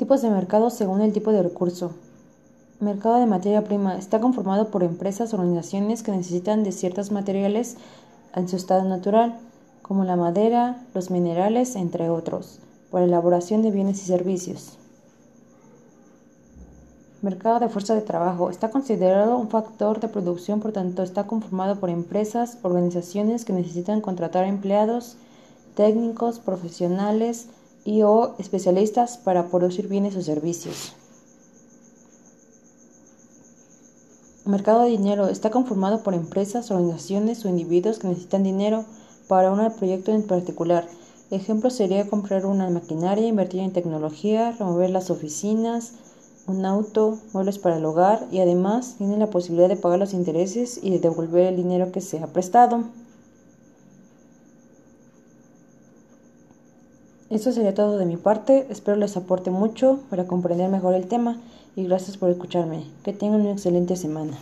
Tipos de mercado según el tipo de recurso. Mercado de materia prima está conformado por empresas o organizaciones que necesitan de ciertos materiales en su estado natural, como la madera, los minerales, entre otros, para elaboración de bienes y servicios. Mercado de fuerza de trabajo está considerado un factor de producción, por tanto está conformado por empresas, organizaciones que necesitan contratar empleados, técnicos, profesionales y o especialistas para producir bienes o servicios. mercado de dinero está conformado por empresas, organizaciones o individuos que necesitan dinero para un proyecto en particular. Ejemplo sería comprar una maquinaria, invertir en tecnología, remover las oficinas, un auto, muebles para el hogar y además tiene la posibilidad de pagar los intereses y de devolver el dinero que se ha prestado. Eso sería todo de mi parte, espero les aporte mucho para comprender mejor el tema y gracias por escucharme. Que tengan una excelente semana.